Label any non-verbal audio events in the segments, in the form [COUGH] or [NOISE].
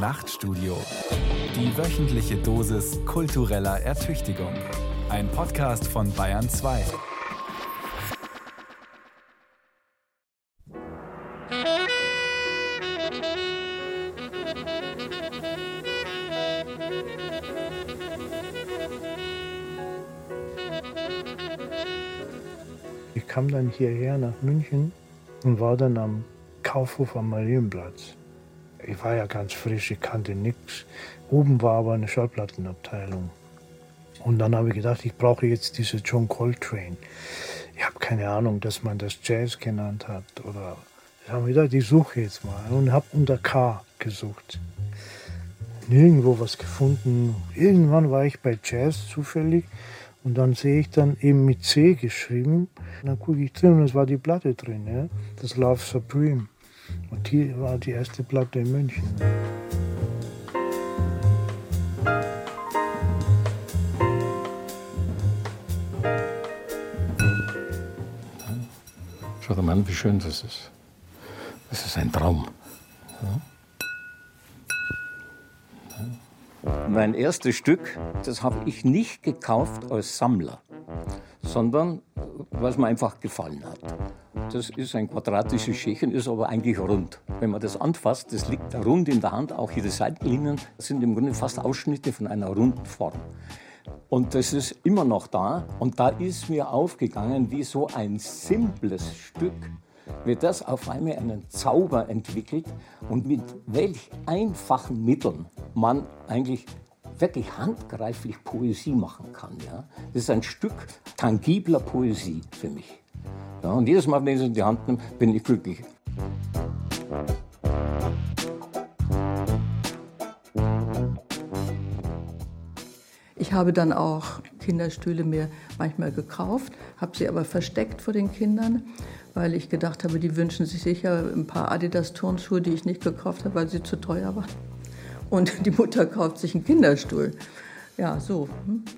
Nachtstudio. Die wöchentliche Dosis kultureller Ertüchtigung. Ein Podcast von Bayern 2. Ich kam dann hierher nach München und war dann am Kaufhof am Marienplatz. Ich war ja ganz frisch, ich kannte nichts. Oben war aber eine Schallplattenabteilung. Und dann habe ich gedacht, ich brauche jetzt diese John Coltrane. Ich habe keine Ahnung, dass man das Jazz genannt hat. Oder ich habe gedacht, ich suche jetzt mal und habe unter K gesucht. Nirgendwo was gefunden. Irgendwann war ich bei Jazz zufällig und dann sehe ich dann eben mit C geschrieben. Und dann gucke ich drin und es war die Platte drin, ja? das Love Supreme. Und hier war die erste Platte in München. Schau dir mal an, wie schön das ist. Das ist ein Traum. Mein erstes Stück, das habe ich nicht gekauft als Sammler, sondern was mir einfach gefallen hat. Das ist ein quadratisches Schächen, ist aber eigentlich rund. Wenn man das anfasst, das liegt rund in der Hand, auch jede Seitenlinien sind im Grunde fast Ausschnitte von einer runden Form. Und das ist immer noch da. Und da ist mir aufgegangen, wie so ein simples Stück, wie das auf einmal einen Zauber entwickelt und mit welch einfachen Mitteln man eigentlich wirklich handgreiflich Poesie machen kann. Ja? Das ist ein Stück tangibler Poesie für mich. Ja, und jedes Mal, wenn ich es in die Hand nehme, bin ich glücklich. Ich habe dann auch Kinderstühle mir manchmal gekauft, habe sie aber versteckt vor den Kindern, weil ich gedacht habe, die wünschen sich sicher ein paar Adidas-Turnschuhe, die ich nicht gekauft habe, weil sie zu teuer waren. Und [LAUGHS] die Mutter kauft sich einen Kinderstuhl. Ja, so.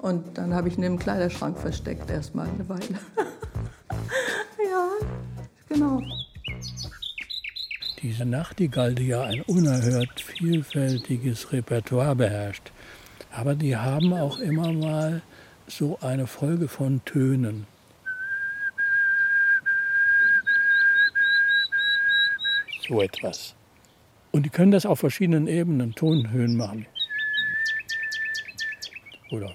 Und dann habe ich ihn im Kleiderschrank versteckt, erstmal eine Weile. [LAUGHS] ja, genau. Diese Nachtigall, die ja ein unerhört vielfältiges Repertoire beherrscht, aber die haben auch immer mal so eine Folge von Tönen. So etwas. Und die können das auf verschiedenen Ebenen, Tonhöhen machen. Oder.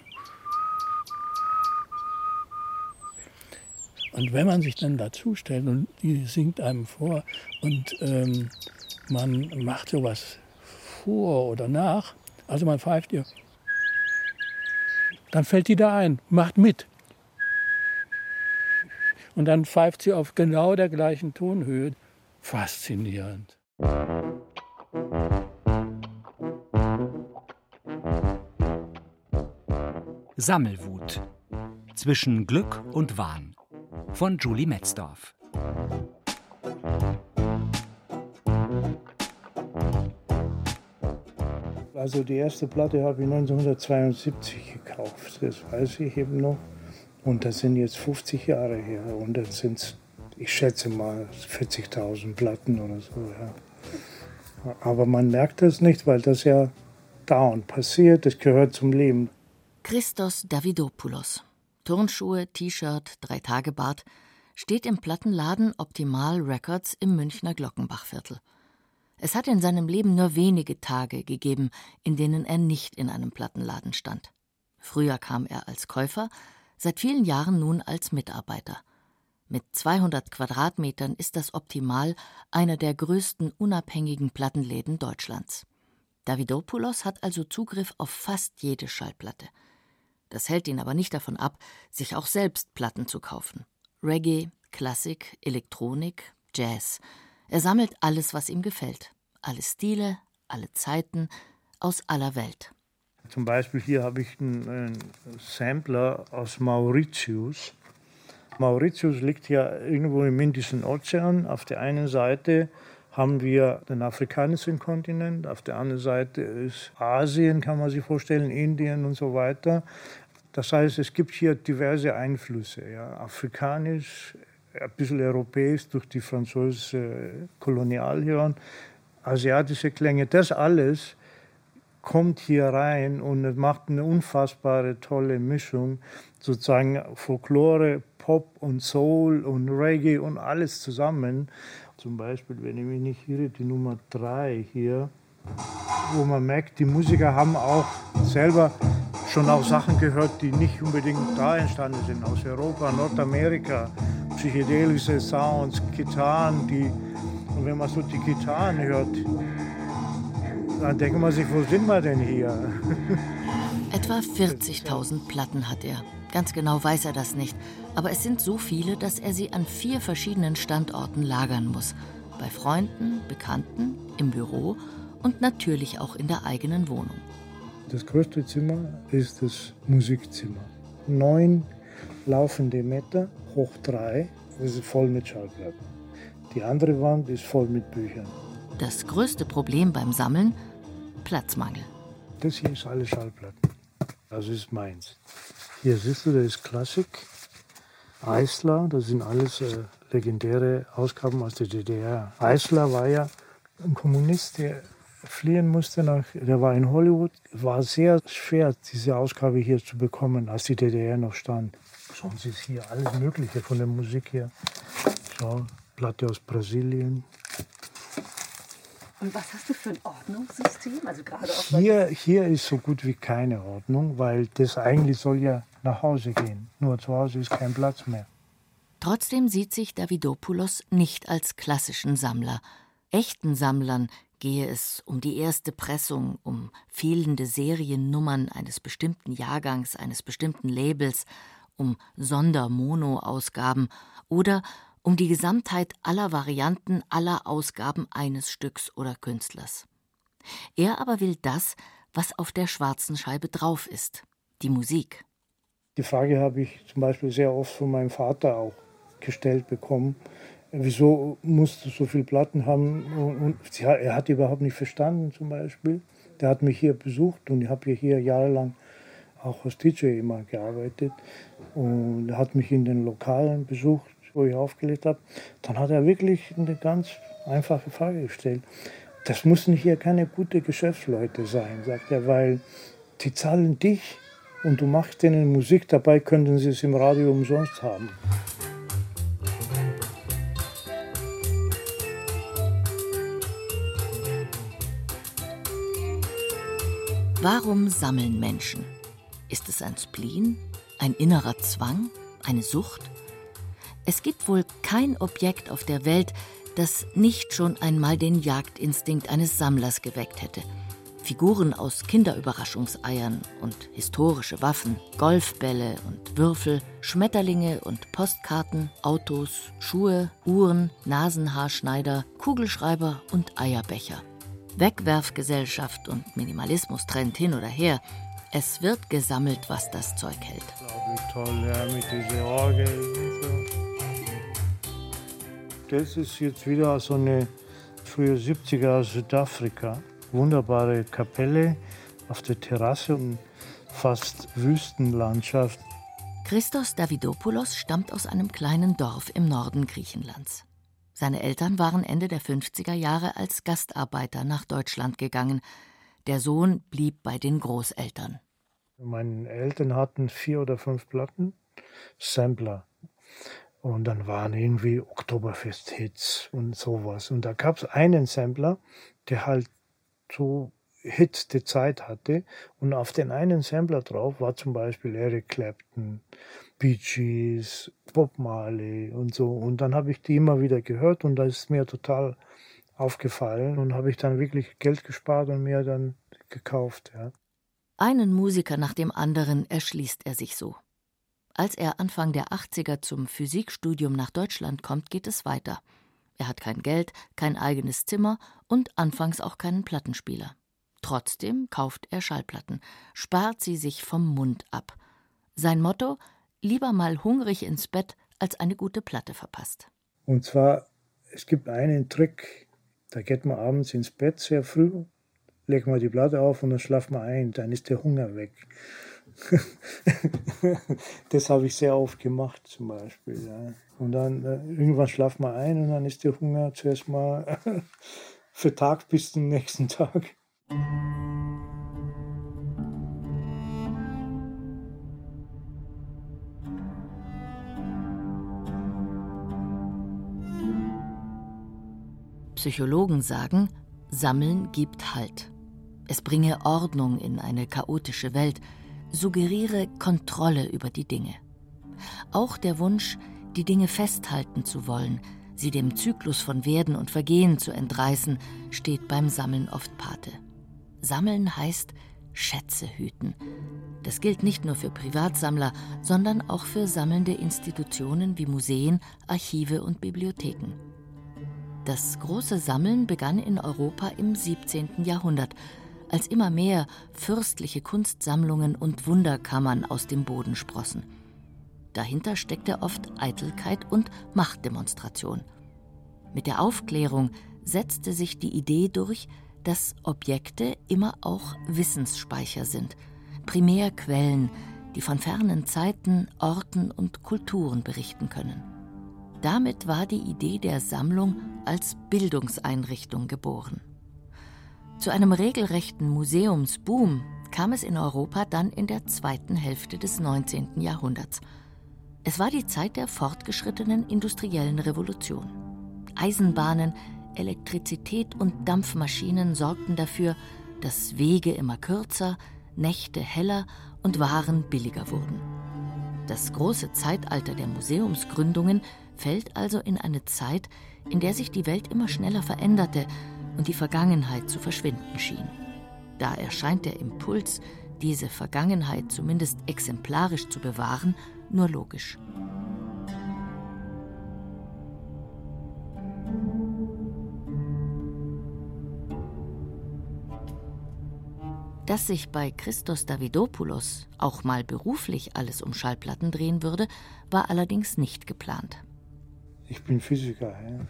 Und wenn man sich dann dazu stellt und die singt einem vor und ähm, man macht sowas vor oder nach, also man pfeift ihr dann fällt die da ein, macht mit. Und dann pfeift sie auf genau der gleichen Tonhöhe. Faszinierend. Sammelwut. Zwischen Glück und Wahn. Von Julie Metzdorf. Also die erste Platte habe ich 1972 gekauft, das weiß ich eben noch. Und das sind jetzt 50 Jahre her. Und dann sind es, ich schätze mal, 40.000 Platten oder so. Ja. Aber man merkt das nicht, weil das ja dauernd passiert, das gehört zum Leben. Christos Davidopoulos. Turnschuhe, T-Shirt, Drei-Tage-Bart, steht im Plattenladen Optimal Records im Münchner Glockenbachviertel. Es hat in seinem Leben nur wenige Tage gegeben, in denen er nicht in einem Plattenladen stand. Früher kam er als Käufer, seit vielen Jahren nun als Mitarbeiter. Mit 200 Quadratmetern ist das Optimal einer der größten unabhängigen Plattenläden Deutschlands. Davidopoulos hat also Zugriff auf fast jede Schallplatte. Das hält ihn aber nicht davon ab, sich auch selbst Platten zu kaufen. Reggae, Klassik, Elektronik, Jazz – er sammelt alles, was ihm gefällt. Alle Stile, alle Zeiten, aus aller Welt. Zum Beispiel hier habe ich einen, einen Sampler aus Mauritius. Mauritius liegt ja irgendwo im Indischen Ozean. Auf der einen Seite haben wir den afrikanischen Kontinent, auf der anderen Seite ist Asien, kann man sich vorstellen, Indien und so weiter. Das heißt, es gibt hier diverse Einflüsse, ja, afrikanisch, ein bisschen europäisch durch die französische Kolonialhören, asiatische Klänge, das alles kommt hier rein und macht eine unfassbare tolle Mischung, sozusagen Folklore, Pop und Soul und Reggae und alles zusammen. Zum Beispiel, wenn ich mich nicht irre, die Nummer 3 hier, wo man merkt, die Musiker haben auch selber schon auch Sachen gehört, die nicht unbedingt da entstanden sind, aus Europa, Nordamerika, psychedelische Sounds, Gitarren, die, und wenn man so die Gitarren hört, dann denkt man sich, wo sind wir denn hier? [LAUGHS] Etwa 40.000 Platten hat er. Ganz genau weiß er das nicht, aber es sind so viele, dass er sie an vier verschiedenen Standorten lagern muss. Bei Freunden, Bekannten, im Büro und natürlich auch in der eigenen Wohnung. Das größte Zimmer ist das Musikzimmer. Neun laufende Meter, hoch drei, das ist voll mit Schallplatten. Die andere Wand ist voll mit Büchern. Das größte Problem beim Sammeln? Platzmangel. Das hier ist alles Schallplatten. Das ist meins. Hier siehst du, das ist Klassik. Eisler, das sind alles äh, legendäre Ausgaben aus der DDR. Eisler war ja ein Kommunist, der fliehen musste nach, der war in Hollywood. War sehr schwer, diese Ausgabe hier zu bekommen, als die DDR noch stand. Sonst ist hier alles Mögliche von der Musik her. So, Platte aus Brasilien. Und was hast du für ein Ordnungssystem? Also gerade auch hier, hier ist so gut wie keine Ordnung, weil das eigentlich soll ja nach Hause gehen. Nur zu Hause ist kein Platz mehr. Trotzdem sieht sich Davidopoulos nicht als klassischen Sammler. Echten Sammlern gehe es um die erste Pressung, um fehlende Seriennummern eines bestimmten Jahrgangs, eines bestimmten Labels, um Sondermono-Ausgaben oder um die Gesamtheit aller Varianten aller Ausgaben eines Stücks oder Künstlers. Er aber will das, was auf der schwarzen Scheibe drauf ist, die Musik. Die Frage habe ich zum Beispiel sehr oft von meinem Vater auch gestellt bekommen. Wieso musst du so viele Platten haben? Und er hat überhaupt nicht verstanden zum Beispiel. Der hat mich hier besucht und ich habe hier jahrelang auch als DJ immer gearbeitet und er hat mich in den Lokalen besucht wo ich aufgelegt habe, dann hat er wirklich eine ganz einfache Frage gestellt. Das müssen hier keine gute Geschäftsleute sein, sagt er, weil die zahlen dich und du machst denen Musik, dabei könnten sie es im Radio umsonst haben. Warum sammeln Menschen? Ist es ein Spleen, ein innerer Zwang, eine Sucht? Es gibt wohl kein Objekt auf der Welt, das nicht schon einmal den Jagdinstinkt eines Sammlers geweckt hätte. Figuren aus Kinderüberraschungseiern und historische Waffen, Golfbälle und Würfel, Schmetterlinge und Postkarten, Autos, Schuhe, Uhren, Nasenhaarschneider, Kugelschreiber und Eierbecher. Wegwerfgesellschaft und Minimalismus-Trend hin oder her. Es wird gesammelt, was das Zeug hält. Wie toll, ja, mit dieser Orgel und so. Das ist jetzt wieder so eine frühe 70er aus Südafrika. Wunderbare Kapelle auf der Terrasse und fast Wüstenlandschaft. Christos Davidopoulos stammt aus einem kleinen Dorf im Norden Griechenlands. Seine Eltern waren Ende der 50er Jahre als Gastarbeiter nach Deutschland gegangen. Der Sohn blieb bei den Großeltern. Meine Eltern hatten vier oder fünf Platten, Sampler. Und dann waren irgendwie Oktoberfest-Hits und sowas. Und da gab es einen Sampler, der halt so Hits der Zeit hatte. Und auf den einen Sampler drauf war zum Beispiel Eric Clapton, Bee Gees, Bob Marley und so. Und dann habe ich die immer wieder gehört und da ist mir total aufgefallen und habe ich dann wirklich Geld gespart und mir dann gekauft. Ja. Einen Musiker nach dem anderen erschließt er sich so. Als er Anfang der 80er zum Physikstudium nach Deutschland kommt, geht es weiter. Er hat kein Geld, kein eigenes Zimmer und anfangs auch keinen Plattenspieler. Trotzdem kauft er Schallplatten, spart sie sich vom Mund ab. Sein Motto: lieber mal hungrig ins Bett, als eine gute Platte verpasst. Und zwar, es gibt einen Trick, da geht man abends ins Bett sehr früh, legt man die Platte auf und dann schlaft man ein, dann ist der Hunger weg. [LAUGHS] das habe ich sehr oft gemacht zum Beispiel. Ja. Und dann äh, irgendwann schlaft man ein und dann ist der Hunger zuerst mal [LAUGHS] für Tag bis zum nächsten Tag. Psychologen sagen, Sammeln gibt Halt. Es bringe Ordnung in eine chaotische Welt, suggeriere Kontrolle über die Dinge. Auch der Wunsch, die Dinge festhalten zu wollen, sie dem Zyklus von Werden und Vergehen zu entreißen, steht beim Sammeln oft Pate. Sammeln heißt Schätze hüten. Das gilt nicht nur für Privatsammler, sondern auch für sammelnde Institutionen wie Museen, Archive und Bibliotheken. Das große Sammeln begann in Europa im 17. Jahrhundert, als immer mehr fürstliche Kunstsammlungen und Wunderkammern aus dem Boden sprossen. Dahinter steckte oft Eitelkeit und Machtdemonstration. Mit der Aufklärung setzte sich die Idee durch, dass Objekte immer auch Wissensspeicher sind, Primärquellen, die von fernen Zeiten, Orten und Kulturen berichten können. Damit war die Idee der Sammlung als Bildungseinrichtung geboren. Zu einem regelrechten Museumsboom kam es in Europa dann in der zweiten Hälfte des 19. Jahrhunderts. Es war die Zeit der fortgeschrittenen industriellen Revolution. Eisenbahnen, Elektrizität und Dampfmaschinen sorgten dafür, dass Wege immer kürzer, Nächte heller und Waren billiger wurden. Das große Zeitalter der Museumsgründungen fällt also in eine Zeit, in der sich die Welt immer schneller veränderte und die Vergangenheit zu verschwinden schien. Da erscheint der Impuls, diese Vergangenheit zumindest exemplarisch zu bewahren, nur logisch. Dass sich bei Christos Davidopoulos auch mal beruflich alles um Schallplatten drehen würde, war allerdings nicht geplant. Ich bin Physiker. Ja.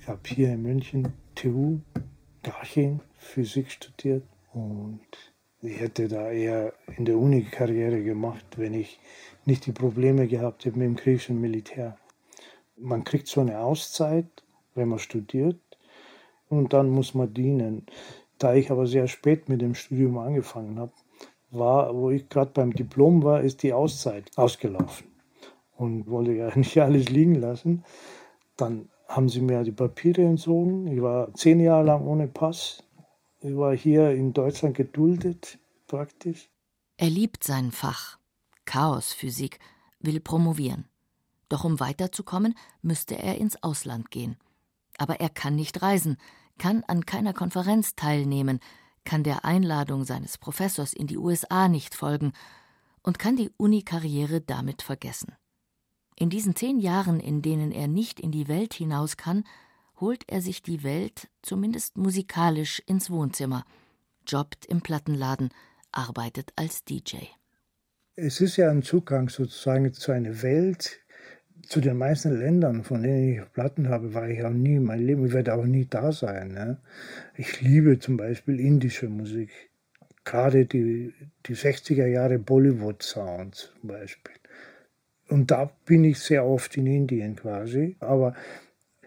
Ich habe hier in München TU Garching Physik studiert und ich hätte da eher in der Uni Karriere gemacht, wenn ich nicht die Probleme gehabt hätte mit dem griechischen Militär. Man kriegt so eine Auszeit, wenn man studiert und dann muss man dienen. Da ich aber sehr spät mit dem Studium angefangen habe, war, wo ich gerade beim Diplom war, ist die Auszeit ausgelaufen und wollte ja [LAUGHS] nicht alles liegen lassen. Dann haben sie mir die Papiere entzogen. Ich war zehn Jahre lang ohne Pass. Ich war hier in Deutschland geduldet, praktisch. Er liebt sein Fach, Chaosphysik, will promovieren. Doch um weiterzukommen, müsste er ins Ausland gehen. Aber er kann nicht reisen, kann an keiner Konferenz teilnehmen, kann der Einladung seines Professors in die USA nicht folgen und kann die Uni-Karriere damit vergessen. In diesen zehn Jahren, in denen er nicht in die Welt hinaus kann, holt er sich die Welt, zumindest musikalisch, ins Wohnzimmer, jobbt im Plattenladen, arbeitet als DJ. Es ist ja ein Zugang sozusagen zu einer Welt, zu den meisten Ländern, von denen ich Platten habe, war ich auch nie in meinem Leben. Ich werde auch nie da sein. Ne? Ich liebe zum Beispiel indische Musik. Gerade die, die 60er Jahre Bollywood-Sound zum Beispiel. Und da bin ich sehr oft in Indien quasi. Aber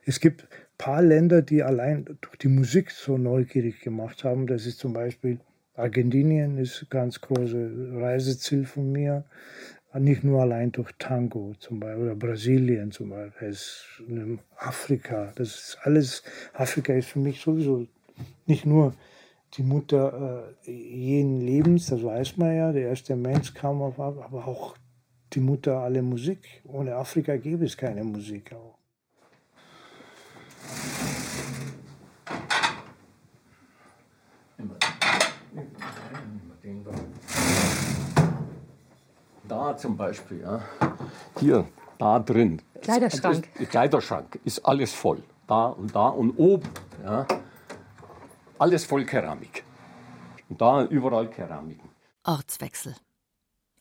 es gibt ein paar Länder, die allein durch die Musik so neugierig gemacht haben. Das ist zum Beispiel Argentinien, ist ein ganz großes Reiseziel von mir nicht nur allein durch Tango zum Beispiel oder Brasilien zum Beispiel, es Afrika, das ist alles, Afrika ist für mich sowieso nicht nur die Mutter äh, jeden Lebens, das weiß man ja, der erste Mensch kam auf, aber auch die Mutter aller Musik. Ohne Afrika gäbe es keine Musik auch. Da zum Beispiel, ja. hier, da drin. Kleiderschrank. Ist, Kleiderschrank ist alles voll. Da und da und oben. Ja. Alles voll Keramik. Und da überall Keramiken. Ortswechsel.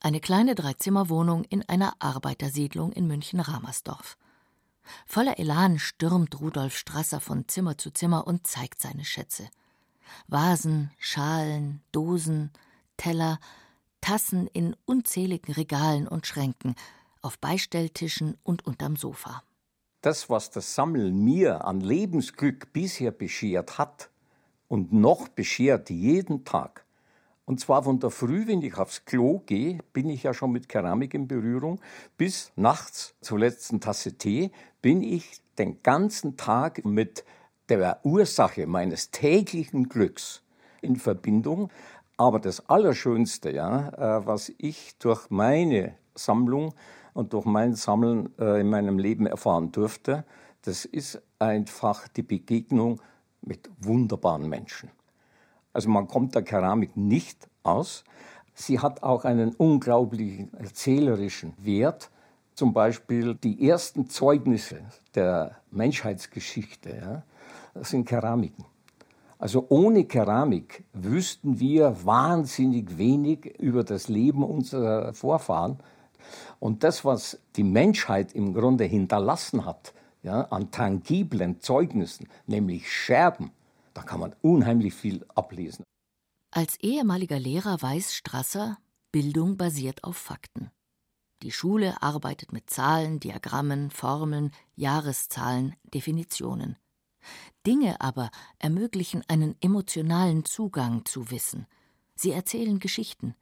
Eine kleine Dreizimmerwohnung in einer Arbeitersiedlung in München-Ramersdorf. Voller Elan stürmt Rudolf Strasser von Zimmer zu Zimmer und zeigt seine Schätze. Vasen, Schalen, Dosen, Teller, Tassen in unzähligen Regalen und Schränken, auf Beistelltischen und unterm Sofa. Das, was das Sammeln mir an Lebensglück bisher beschert hat und noch beschert jeden Tag, und zwar von der Früh, wenn ich aufs Klo gehe, bin ich ja schon mit Keramik in Berührung, bis nachts zur letzten Tasse Tee bin ich den ganzen Tag mit der Ursache meines täglichen Glücks in Verbindung. Aber das Allerschönste, ja, äh, was ich durch meine Sammlung und durch mein Sammeln äh, in meinem Leben erfahren durfte, das ist einfach die Begegnung mit wunderbaren Menschen. Also man kommt der Keramik nicht aus. Sie hat auch einen unglaublichen erzählerischen Wert. Zum Beispiel die ersten Zeugnisse der Menschheitsgeschichte ja, sind Keramiken. Also ohne Keramik wüssten wir wahnsinnig wenig über das Leben unserer Vorfahren. Und das, was die Menschheit im Grunde hinterlassen hat, ja, an tangiblen Zeugnissen, nämlich Scherben, da kann man unheimlich viel ablesen. Als ehemaliger Lehrer weiß Strasser, Bildung basiert auf Fakten. Die Schule arbeitet mit Zahlen, Diagrammen, Formeln, Jahreszahlen, Definitionen. Dinge aber ermöglichen einen emotionalen Zugang zu Wissen. Sie erzählen Geschichten.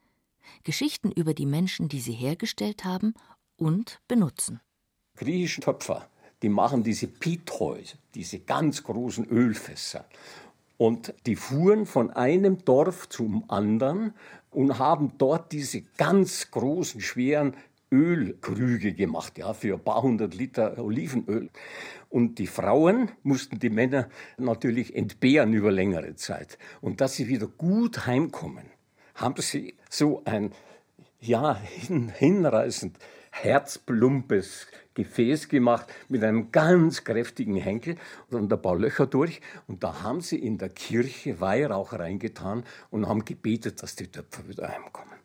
Geschichten über die Menschen, die sie hergestellt haben und benutzen. Griechische Töpfer, die machen diese Pithoi, diese ganz großen Ölfässer. Und die fuhren von einem Dorf zum anderen und haben dort diese ganz großen, schweren Ölkrüge gemacht, ja, für ein paar hundert Liter Olivenöl. Und die Frauen mussten die Männer natürlich entbehren über längere Zeit. Und dass sie wieder gut heimkommen, haben sie so ein, ja, hin, hinreißend herzplumpes Gefäß gemacht mit einem ganz kräftigen Henkel und ein paar Löcher durch. Und da haben sie in der Kirche Weihrauch reingetan und haben gebetet, dass die Töpfer wieder heimkommen.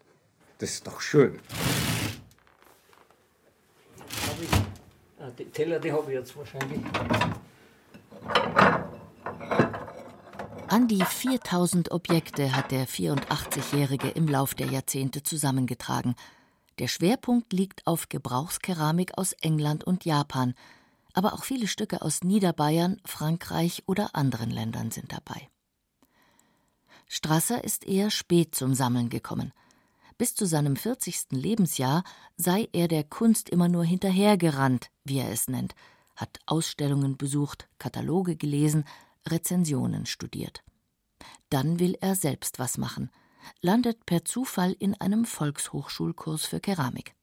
Das ist doch schön. Ah, die Teller, die habe ich jetzt wahrscheinlich. An die 4000 Objekte hat der 84-Jährige im Lauf der Jahrzehnte zusammengetragen – der Schwerpunkt liegt auf Gebrauchskeramik aus England und Japan, aber auch viele Stücke aus Niederbayern, Frankreich oder anderen Ländern sind dabei. Strasser ist eher spät zum Sammeln gekommen. Bis zu seinem 40. Lebensjahr sei er der Kunst immer nur hinterhergerannt, wie er es nennt, hat Ausstellungen besucht, Kataloge gelesen, Rezensionen studiert. Dann will er selbst was machen – landet per Zufall in einem Volkshochschulkurs für Keramik.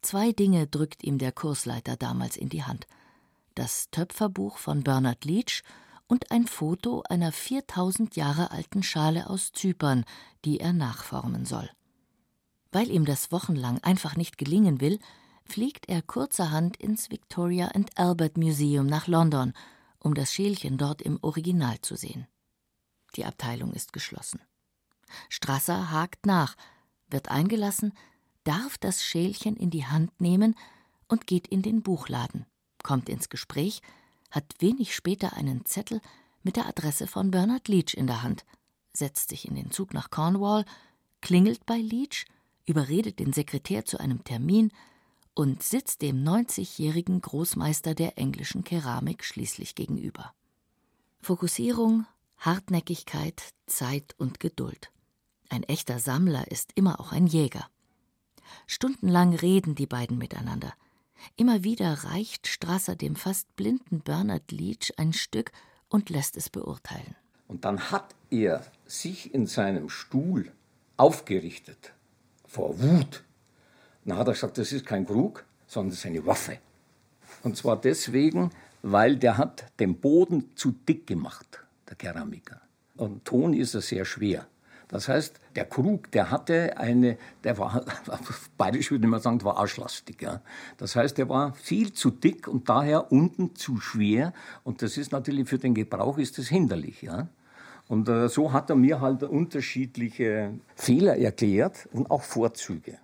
Zwei Dinge drückt ihm der Kursleiter damals in die Hand: das Töpferbuch von Bernard Leach und ein Foto einer 4000 Jahre alten Schale aus Zypern, die er nachformen soll. Weil ihm das wochenlang einfach nicht gelingen will, fliegt er kurzerhand ins Victoria and Albert Museum nach London, um das Schälchen dort im Original zu sehen. Die Abteilung ist geschlossen. Strasser hakt nach, wird eingelassen, darf das Schälchen in die Hand nehmen und geht in den Buchladen, kommt ins Gespräch, hat wenig später einen Zettel mit der Adresse von Bernard Leach in der Hand, setzt sich in den Zug nach Cornwall, klingelt bei Leach, überredet den Sekretär zu einem Termin und sitzt dem 90-jährigen Großmeister der englischen Keramik schließlich gegenüber. Fokussierung, Hartnäckigkeit, Zeit und Geduld. Ein echter Sammler ist immer auch ein Jäger. Stundenlang reden die beiden miteinander. Immer wieder reicht Strasser dem fast blinden Bernard Leach ein Stück und lässt es beurteilen. Und dann hat er sich in seinem Stuhl aufgerichtet vor Wut. Dann hat er gesagt, das ist kein Krug, sondern das ist eine Waffe. Und zwar deswegen, weil der hat den Boden zu dick gemacht, der Keramiker. Und Ton ist er sehr schwer. Das heißt, der Krug, der hatte eine, der war, [LAUGHS] bayerisch würde man sagen, der war arschlastig. Ja. Das heißt, der war viel zu dick und daher unten zu schwer. Und das ist natürlich für den Gebrauch ist das hinderlich. Ja. Und äh, so hat er mir halt unterschiedliche Fehler erklärt und auch Vorzüge.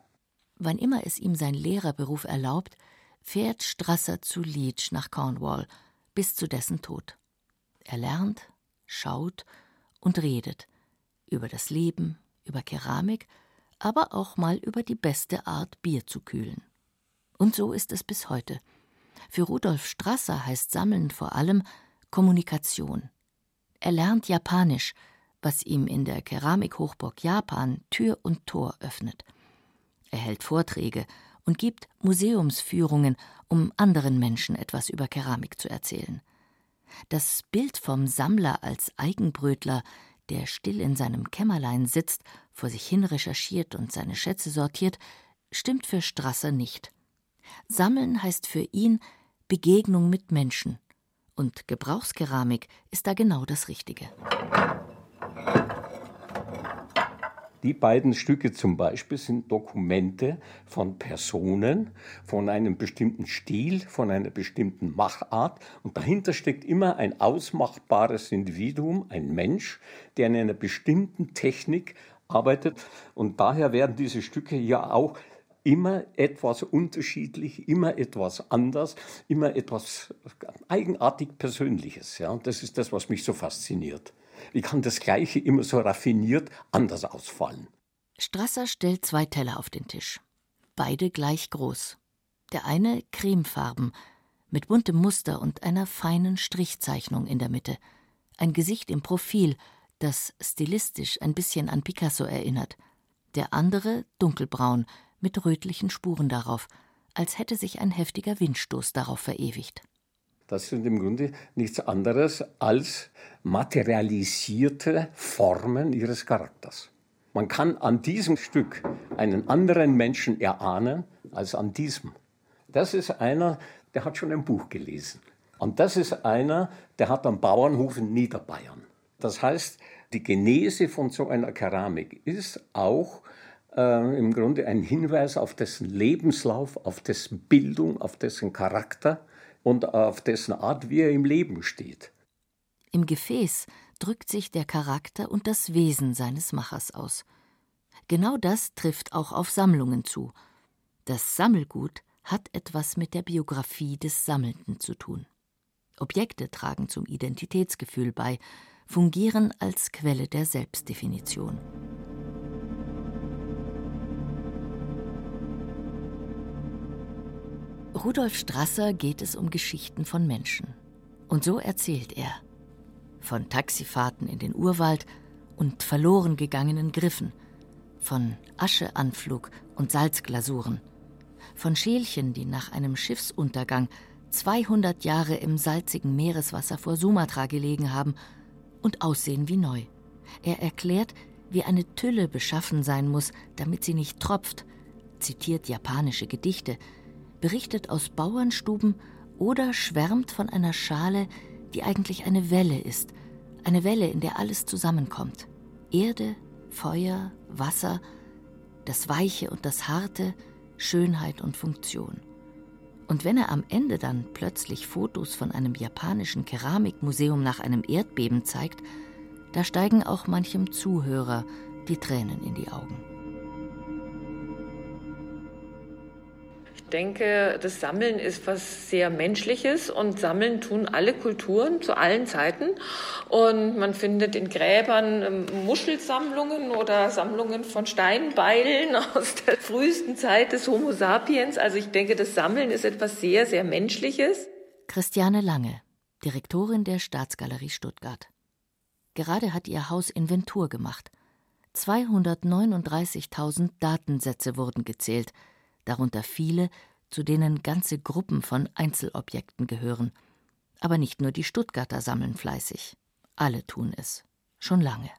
Wann immer es ihm sein Lehrerberuf erlaubt, fährt Strasser zu Leach nach Cornwall bis zu dessen Tod. Er lernt, schaut und redet – über das Leben, über Keramik, aber auch mal über die beste Art, Bier zu kühlen. Und so ist es bis heute. Für Rudolf Strasser heißt Sammeln vor allem Kommunikation. Er lernt Japanisch, was ihm in der Keramikhochburg Japan Tür und Tor öffnet. Er hält Vorträge und gibt Museumsführungen, um anderen Menschen etwas über Keramik zu erzählen. Das Bild vom Sammler als Eigenbrötler, der still in seinem Kämmerlein sitzt, vor sich hin recherchiert und seine Schätze sortiert, stimmt für Strasser nicht. Sammeln heißt für ihn Begegnung mit Menschen. Und Gebrauchskeramik ist da genau das Richtige. Die beiden Stücke zum Beispiel sind Dokumente von Personen, von einem bestimmten Stil, von einer bestimmten Machart. Und dahinter steckt immer ein ausmachbares Individuum, ein Mensch, der in einer bestimmten Technik arbeitet. Und daher werden diese Stücke ja auch immer etwas unterschiedlich, immer etwas anders, immer etwas eigenartig Persönliches. Ja? Das ist das, was mich so fasziniert. Wie kann das Gleiche immer so raffiniert anders ausfallen? Strasser stellt zwei Teller auf den Tisch. Beide gleich groß. Der eine cremefarben, mit buntem Muster und einer feinen Strichzeichnung in der Mitte. Ein Gesicht im Profil, das stilistisch ein bisschen an Picasso erinnert. Der andere dunkelbraun, mit rötlichen Spuren darauf, als hätte sich ein heftiger Windstoß darauf verewigt. Das sind im Grunde nichts anderes als materialisierte Formen ihres Charakters. Man kann an diesem Stück einen anderen Menschen erahnen als an diesem. Das ist einer, der hat schon ein Buch gelesen. Und das ist einer, der hat am Bauernhof in Niederbayern. Das heißt, die Genese von so einer Keramik ist auch äh, im Grunde ein Hinweis auf dessen Lebenslauf, auf dessen Bildung, auf dessen Charakter und auf dessen Art, wie er im Leben steht. Im Gefäß drückt sich der Charakter und das Wesen seines Machers aus. Genau das trifft auch auf Sammlungen zu. Das Sammelgut hat etwas mit der Biografie des Sammelnden zu tun. Objekte tragen zum Identitätsgefühl bei, fungieren als Quelle der Selbstdefinition. Rudolf Strasser geht es um Geschichten von Menschen. Und so erzählt er. Von Taxifahrten in den Urwald und verloren gegangenen Griffen. Von Ascheanflug und Salzglasuren. Von Schälchen, die nach einem Schiffsuntergang 200 Jahre im salzigen Meereswasser vor Sumatra gelegen haben und aussehen wie neu. Er erklärt, wie eine Tülle beschaffen sein muss, damit sie nicht tropft, zitiert japanische Gedichte, berichtet aus Bauernstuben oder schwärmt von einer Schale, die eigentlich eine Welle ist, eine Welle, in der alles zusammenkommt. Erde, Feuer, Wasser, das Weiche und das Harte, Schönheit und Funktion. Und wenn er am Ende dann plötzlich Fotos von einem japanischen Keramikmuseum nach einem Erdbeben zeigt, da steigen auch manchem Zuhörer die Tränen in die Augen. Denke, das Sammeln ist was sehr Menschliches und Sammeln tun alle Kulturen zu allen Zeiten. Und man findet in Gräbern ähm, Muschelsammlungen oder Sammlungen von Steinbeilen [LAUGHS] aus der frühesten Zeit des Homo sapiens. Also ich denke, das Sammeln ist etwas sehr, sehr Menschliches. Christiane Lange, Direktorin der Staatsgalerie Stuttgart. Gerade hat ihr Haus Inventur gemacht. 239.000 Datensätze wurden gezählt – darunter viele, zu denen ganze Gruppen von Einzelobjekten gehören. Aber nicht nur die Stuttgarter sammeln fleißig. Alle tun es. Schon lange.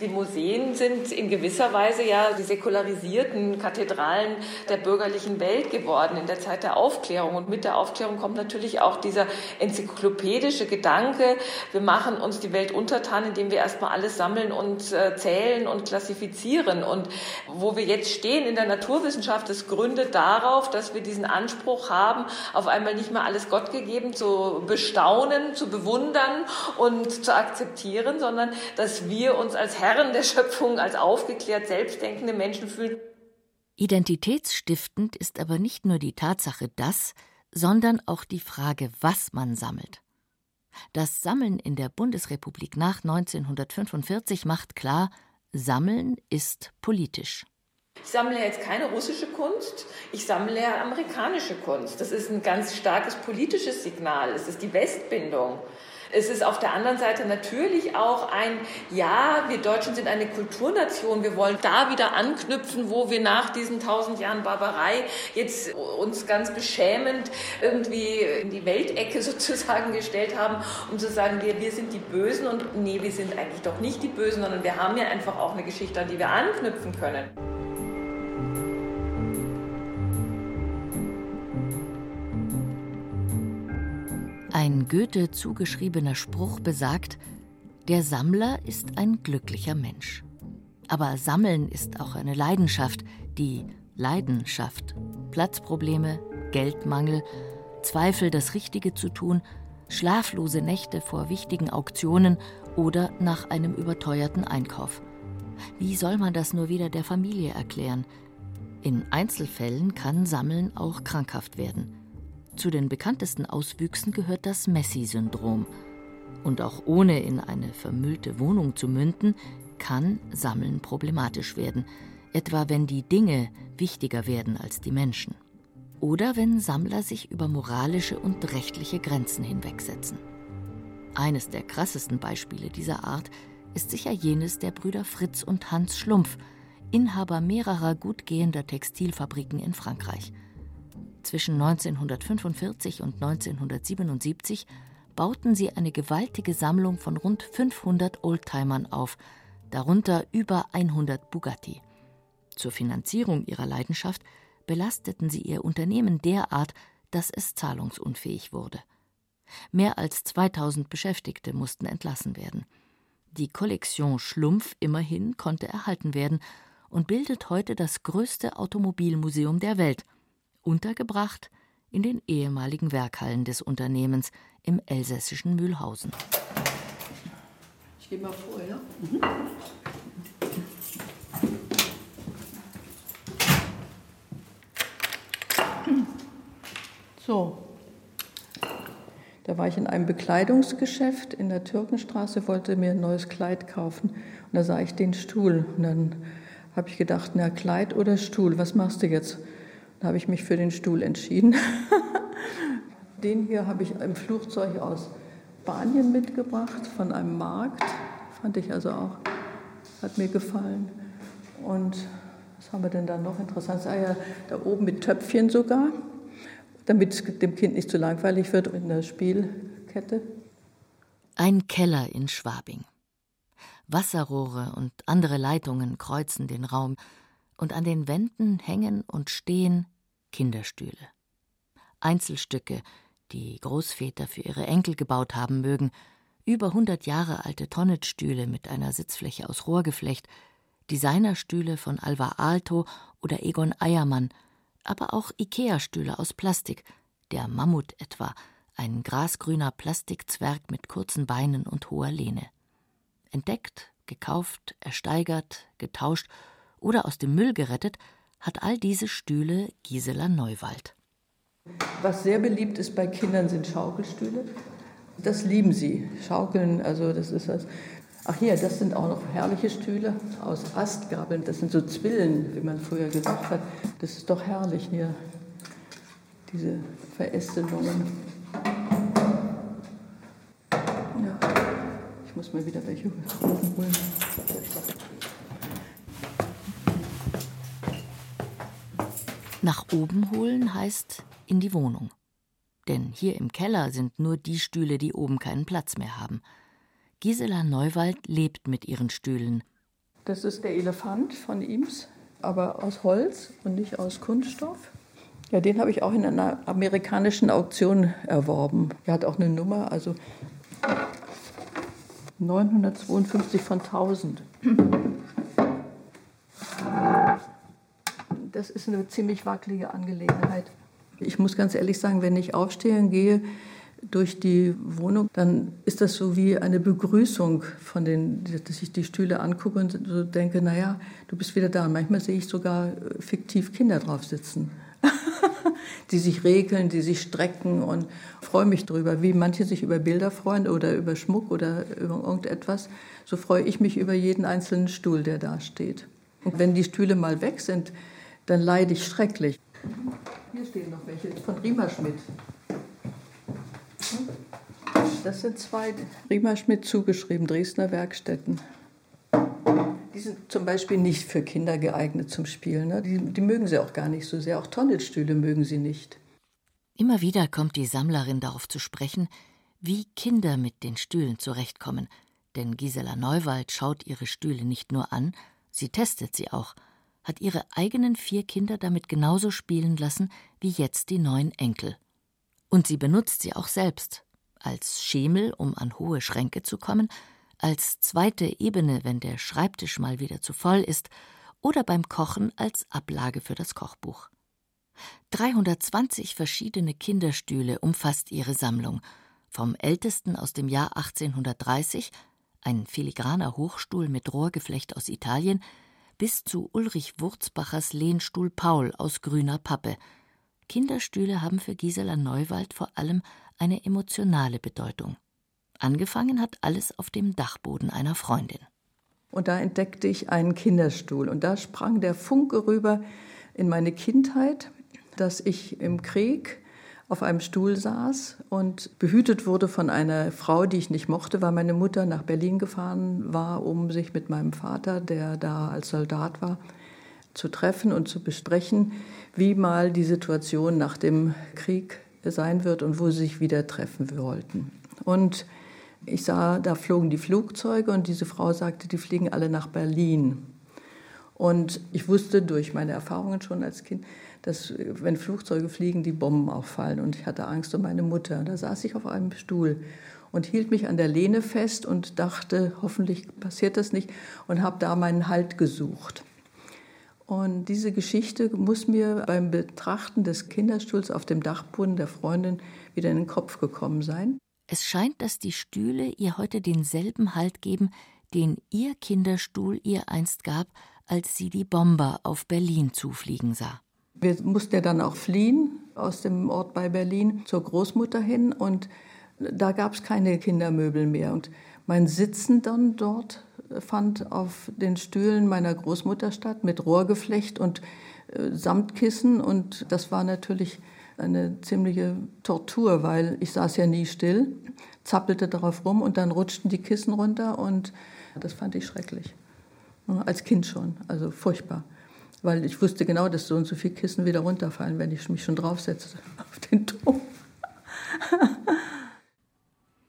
Die Museen sind in gewisser Weise ja die säkularisierten Kathedralen der bürgerlichen Welt geworden in der Zeit der Aufklärung. Und mit der Aufklärung kommt natürlich auch dieser enzyklopädische Gedanke, wir machen uns die Welt untertan, indem wir erstmal alles sammeln und äh, zählen und klassifizieren. Und wo wir jetzt stehen in der Naturwissenschaft, das gründet darauf, dass wir diesen Anspruch haben, auf einmal nicht mehr alles Gott gegeben zu bestaunen, zu bewundern und zu akzeptieren, sondern dass wir uns als Herren der Schöpfung, als aufgeklärt, selbstdenkende Menschen fühlen. Identitätsstiftend ist aber nicht nur die Tatsache, dass, sondern auch die Frage, was man sammelt. Das Sammeln in der Bundesrepublik nach 1945 macht klar, Sammeln ist politisch. Ich sammle jetzt keine russische Kunst, ich sammle amerikanische Kunst. Das ist ein ganz starkes politisches Signal, es ist die Westbindung. Es ist auf der anderen Seite natürlich auch ein, ja, wir Deutschen sind eine Kulturnation, wir wollen da wieder anknüpfen, wo wir nach diesen tausend Jahren Barbarei jetzt uns ganz beschämend irgendwie in die Weltecke [LAUGHS] sozusagen gestellt haben, um zu sagen, wir, wir sind die Bösen und nee, wir sind eigentlich doch nicht die Bösen, sondern wir haben ja einfach auch eine Geschichte, an die wir anknüpfen können. Ein Goethe zugeschriebener Spruch besagt, der Sammler ist ein glücklicher Mensch. Aber Sammeln ist auch eine Leidenschaft, die Leidenschaft. Platzprobleme, Geldmangel, Zweifel, das Richtige zu tun, schlaflose Nächte vor wichtigen Auktionen oder nach einem überteuerten Einkauf. Wie soll man das nur wieder der Familie erklären? In Einzelfällen kann Sammeln auch krankhaft werden. Zu den bekanntesten Auswüchsen gehört das Messi-Syndrom. Und auch ohne in eine vermüllte Wohnung zu münden, kann Sammeln problematisch werden, etwa wenn die Dinge wichtiger werden als die Menschen. Oder wenn Sammler sich über moralische und rechtliche Grenzen hinwegsetzen. Eines der krassesten Beispiele dieser Art ist sicher jenes der Brüder Fritz und Hans Schlumpf, Inhaber mehrerer gutgehender Textilfabriken in Frankreich. Zwischen 1945 und 1977 bauten sie eine gewaltige Sammlung von rund 500 Oldtimern auf, darunter über 100 Bugatti. Zur Finanzierung ihrer Leidenschaft belasteten sie ihr Unternehmen derart, dass es zahlungsunfähig wurde. Mehr als 2000 Beschäftigte mussten entlassen werden. Die Kollektion Schlumpf immerhin konnte erhalten werden und bildet heute das größte Automobilmuseum der Welt untergebracht in den ehemaligen Werkhallen des Unternehmens im elsässischen Mühlhausen. Ich gehe mal vor, ja? So, da war ich in einem Bekleidungsgeschäft in der Türkenstraße, wollte mir ein neues Kleid kaufen. Und da sah ich den Stuhl. Und dann habe ich gedacht, na, Kleid oder Stuhl, was machst du jetzt? Habe ich mich für den Stuhl entschieden. [LAUGHS] den hier habe ich im Flugzeug aus Spanien mitgebracht, von einem Markt. Fand ich also auch, hat mir gefallen. Und was haben wir denn da noch interessant? Ah ja, da oben mit Töpfchen sogar, damit es dem Kind nicht zu langweilig wird in der Spielkette. Ein Keller in Schwabing. Wasserrohre und andere Leitungen kreuzen den Raum, und an den Wänden hängen und stehen Kinderstühle. Einzelstücke, die Großväter für ihre Enkel gebaut haben mögen, über hundert Jahre alte Tonnetstühle mit einer Sitzfläche aus Rohrgeflecht, Designerstühle von Alva Aalto oder Egon Eiermann, aber auch Ikea-Stühle aus Plastik, der Mammut etwa, ein grasgrüner Plastikzwerg mit kurzen Beinen und hoher Lehne. Entdeckt, gekauft, ersteigert, getauscht oder aus dem Müll gerettet hat all diese Stühle Gisela Neuwald. Was sehr beliebt ist bei Kindern sind Schaukelstühle. Das lieben sie. Schaukeln, also das ist das. Ach hier, das sind auch noch herrliche Stühle aus Astgabeln. Das sind so Zwillen, wie man früher gesagt hat. Das ist doch herrlich hier, diese Verästelungen. Ja, ich muss mir wieder welche holen. Nach oben holen heißt in die Wohnung. Denn hier im Keller sind nur die Stühle, die oben keinen Platz mehr haben. Gisela Neuwald lebt mit ihren Stühlen. Das ist der Elefant von Eames, aber aus Holz und nicht aus Kunststoff. Ja, den habe ich auch in einer amerikanischen Auktion erworben. Er hat auch eine Nummer, also 952 von 1000 das ist eine ziemlich wackelige Angelegenheit. Ich muss ganz ehrlich sagen, wenn ich aufstehe und gehe durch die Wohnung, dann ist das so wie eine Begrüßung von den, dass ich die Stühle angucke und so denke, naja, du bist wieder da. Und manchmal sehe ich sogar fiktiv Kinder drauf sitzen, [LAUGHS] die sich regeln, die sich strecken und freue mich darüber. Wie manche sich über Bilder freuen oder über Schmuck oder über irgendetwas, so freue ich mich über jeden einzelnen Stuhl, der da steht. Und wenn die Stühle mal weg sind, dann leide ich schrecklich. Hier stehen noch welche von Riemer Schmidt. Das sind zwei Riemer Schmidt zugeschrieben, Dresdner Werkstätten. Die sind zum Beispiel nicht für Kinder geeignet zum Spielen. Ne? Die, die mögen sie auch gar nicht so sehr. Auch Tonnelstühle mögen sie nicht. Immer wieder kommt die Sammlerin darauf zu sprechen, wie Kinder mit den Stühlen zurechtkommen. Denn Gisela Neuwald schaut ihre Stühle nicht nur an, sie testet sie auch, hat ihre eigenen vier Kinder damit genauso spielen lassen wie jetzt die neun Enkel. Und sie benutzt sie auch selbst, als Schemel, um an hohe Schränke zu kommen, als zweite Ebene, wenn der Schreibtisch mal wieder zu voll ist, oder beim Kochen als Ablage für das Kochbuch. 320 verschiedene Kinderstühle umfasst ihre Sammlung, vom ältesten aus dem Jahr 1830, ein filigraner Hochstuhl mit Rohrgeflecht aus Italien, bis zu Ulrich Wurzbachers Lehnstuhl Paul aus grüner Pappe. Kinderstühle haben für Gisela Neuwald vor allem eine emotionale Bedeutung. Angefangen hat alles auf dem Dachboden einer Freundin. Und da entdeckte ich einen Kinderstuhl und da sprang der Funke rüber in meine Kindheit, dass ich im Krieg auf einem Stuhl saß und behütet wurde von einer Frau, die ich nicht mochte, weil meine Mutter nach Berlin gefahren war, um sich mit meinem Vater, der da als Soldat war, zu treffen und zu besprechen, wie mal die Situation nach dem Krieg sein wird und wo sie sich wieder treffen wollten. Und ich sah, da flogen die Flugzeuge und diese Frau sagte, die fliegen alle nach Berlin. Und ich wusste durch meine Erfahrungen schon als Kind, dass wenn Flugzeuge fliegen, die Bomben auffallen. Und ich hatte Angst um meine Mutter. Da saß ich auf einem Stuhl und hielt mich an der Lehne fest und dachte, hoffentlich passiert das nicht und habe da meinen Halt gesucht. Und diese Geschichte muss mir beim Betrachten des Kinderstuhls auf dem Dachboden der Freundin wieder in den Kopf gekommen sein. Es scheint, dass die Stühle ihr heute denselben Halt geben, den ihr Kinderstuhl ihr einst gab, als sie die Bomber auf Berlin zufliegen sah. Wir mussten ja dann auch fliehen aus dem Ort bei Berlin zur Großmutter hin und da gab es keine Kindermöbel mehr. Und mein Sitzen dann dort fand auf den Stühlen meiner Großmutter statt mit Rohrgeflecht und äh, Samtkissen und das war natürlich eine ziemliche Tortur, weil ich saß ja nie still, zappelte darauf rum und dann rutschten die Kissen runter und das fand ich schrecklich. Als Kind schon, also furchtbar weil ich wusste genau, dass so und so viele Kissen wieder runterfallen, wenn ich mich schon draufsetze [LAUGHS] auf den Turm.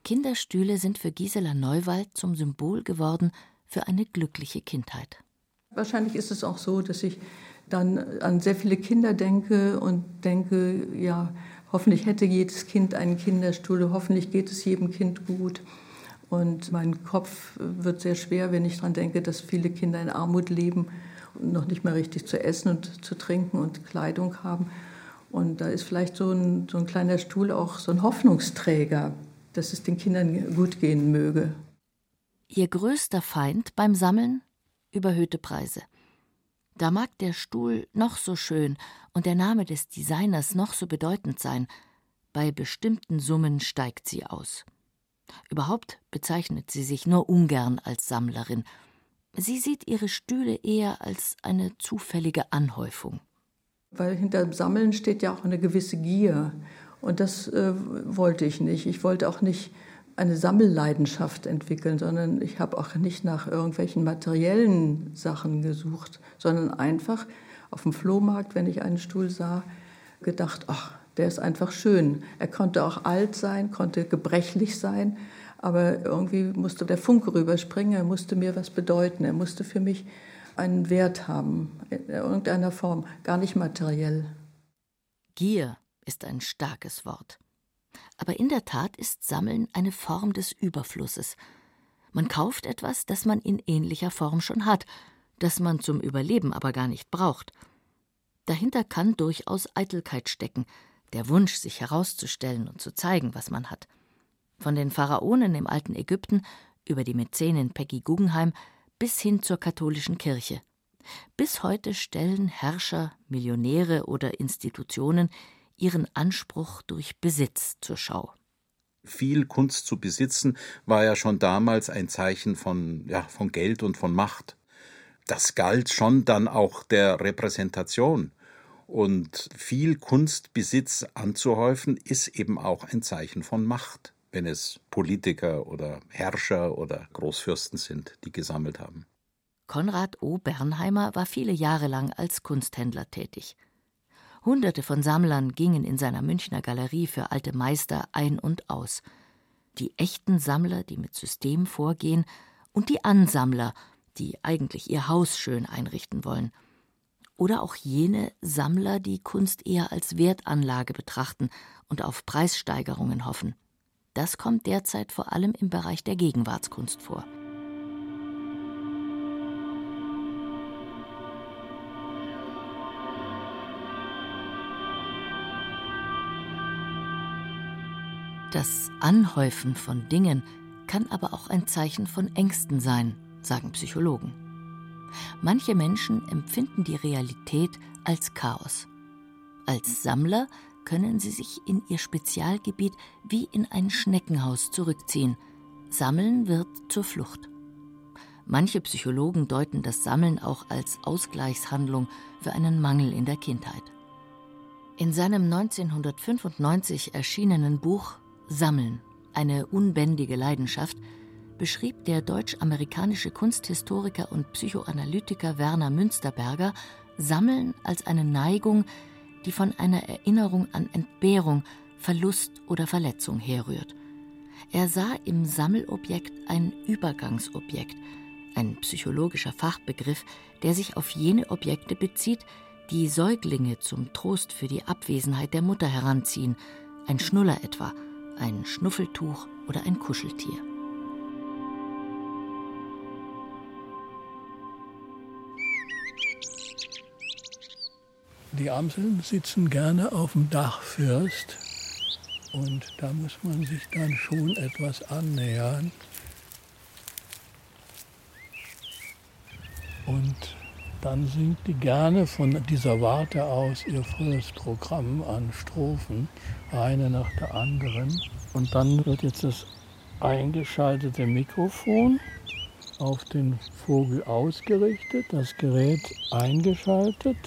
Kinderstühle sind für Gisela Neuwald zum Symbol geworden für eine glückliche Kindheit. Wahrscheinlich ist es auch so, dass ich dann an sehr viele Kinder denke und denke, ja, hoffentlich hätte jedes Kind einen Kinderstuhl, hoffentlich geht es jedem Kind gut. Und mein Kopf wird sehr schwer, wenn ich daran denke, dass viele Kinder in Armut leben noch nicht mehr richtig zu essen und zu trinken und Kleidung haben. Und da ist vielleicht so ein, so ein kleiner Stuhl auch so ein Hoffnungsträger, dass es den Kindern gut gehen möge. Ihr größter Feind beim Sammeln? Überhöhte Preise. Da mag der Stuhl noch so schön und der Name des Designers noch so bedeutend sein, bei bestimmten Summen steigt sie aus. Überhaupt bezeichnet sie sich nur ungern als Sammlerin Sie sieht ihre Stühle eher als eine zufällige Anhäufung. Weil hinter dem Sammeln steht ja auch eine gewisse Gier. Und das äh, wollte ich nicht. Ich wollte auch nicht eine Sammelleidenschaft entwickeln, sondern ich habe auch nicht nach irgendwelchen materiellen Sachen gesucht, sondern einfach auf dem Flohmarkt, wenn ich einen Stuhl sah, gedacht, ach, der ist einfach schön. Er konnte auch alt sein, konnte gebrechlich sein, aber irgendwie musste der Funke rüberspringen, er musste mir was bedeuten, er musste für mich einen Wert haben, in irgendeiner Form, gar nicht materiell. Gier ist ein starkes Wort. Aber in der Tat ist Sammeln eine Form des Überflusses. Man kauft etwas, das man in ähnlicher Form schon hat, das man zum Überleben aber gar nicht braucht. Dahinter kann durchaus Eitelkeit stecken, der Wunsch, sich herauszustellen und zu zeigen, was man hat. Von den Pharaonen im alten Ägypten über die Mäzenin Peggy Guggenheim bis hin zur katholischen Kirche. Bis heute stellen Herrscher, Millionäre oder Institutionen ihren Anspruch durch Besitz zur Schau. Viel Kunst zu besitzen war ja schon damals ein Zeichen von, ja, von Geld und von Macht. Das galt schon dann auch der Repräsentation. Und viel Kunstbesitz anzuhäufen ist eben auch ein Zeichen von Macht wenn es Politiker oder Herrscher oder Großfürsten sind, die gesammelt haben. Konrad O. Bernheimer war viele Jahre lang als Kunsthändler tätig. Hunderte von Sammlern gingen in seiner Münchner Galerie für alte Meister ein und aus. Die echten Sammler, die mit System vorgehen, und die Ansammler, die eigentlich ihr Haus schön einrichten wollen. Oder auch jene Sammler, die Kunst eher als Wertanlage betrachten und auf Preissteigerungen hoffen. Das kommt derzeit vor allem im Bereich der Gegenwartskunst vor. Das Anhäufen von Dingen kann aber auch ein Zeichen von Ängsten sein, sagen Psychologen. Manche Menschen empfinden die Realität als Chaos. Als Sammler können sie sich in ihr Spezialgebiet wie in ein Schneckenhaus zurückziehen. Sammeln wird zur Flucht. Manche Psychologen deuten das Sammeln auch als Ausgleichshandlung für einen Mangel in der Kindheit. In seinem 1995 erschienenen Buch Sammeln, eine unbändige Leidenschaft, beschrieb der deutsch-amerikanische Kunsthistoriker und Psychoanalytiker Werner Münsterberger Sammeln als eine Neigung, die von einer Erinnerung an Entbehrung, Verlust oder Verletzung herrührt. Er sah im Sammelobjekt ein Übergangsobjekt, ein psychologischer Fachbegriff, der sich auf jene Objekte bezieht, die Säuglinge zum Trost für die Abwesenheit der Mutter heranziehen, ein Schnuller etwa, ein Schnuffeltuch oder ein Kuscheltier. Die Amseln sitzen gerne auf dem Dachfirst und da muss man sich dann schon etwas annähern. Und dann singt die gerne von dieser Warte aus ihr volles Programm an Strophen, eine nach der anderen. Und dann wird jetzt das eingeschaltete Mikrofon auf den Vogel ausgerichtet, das Gerät eingeschaltet.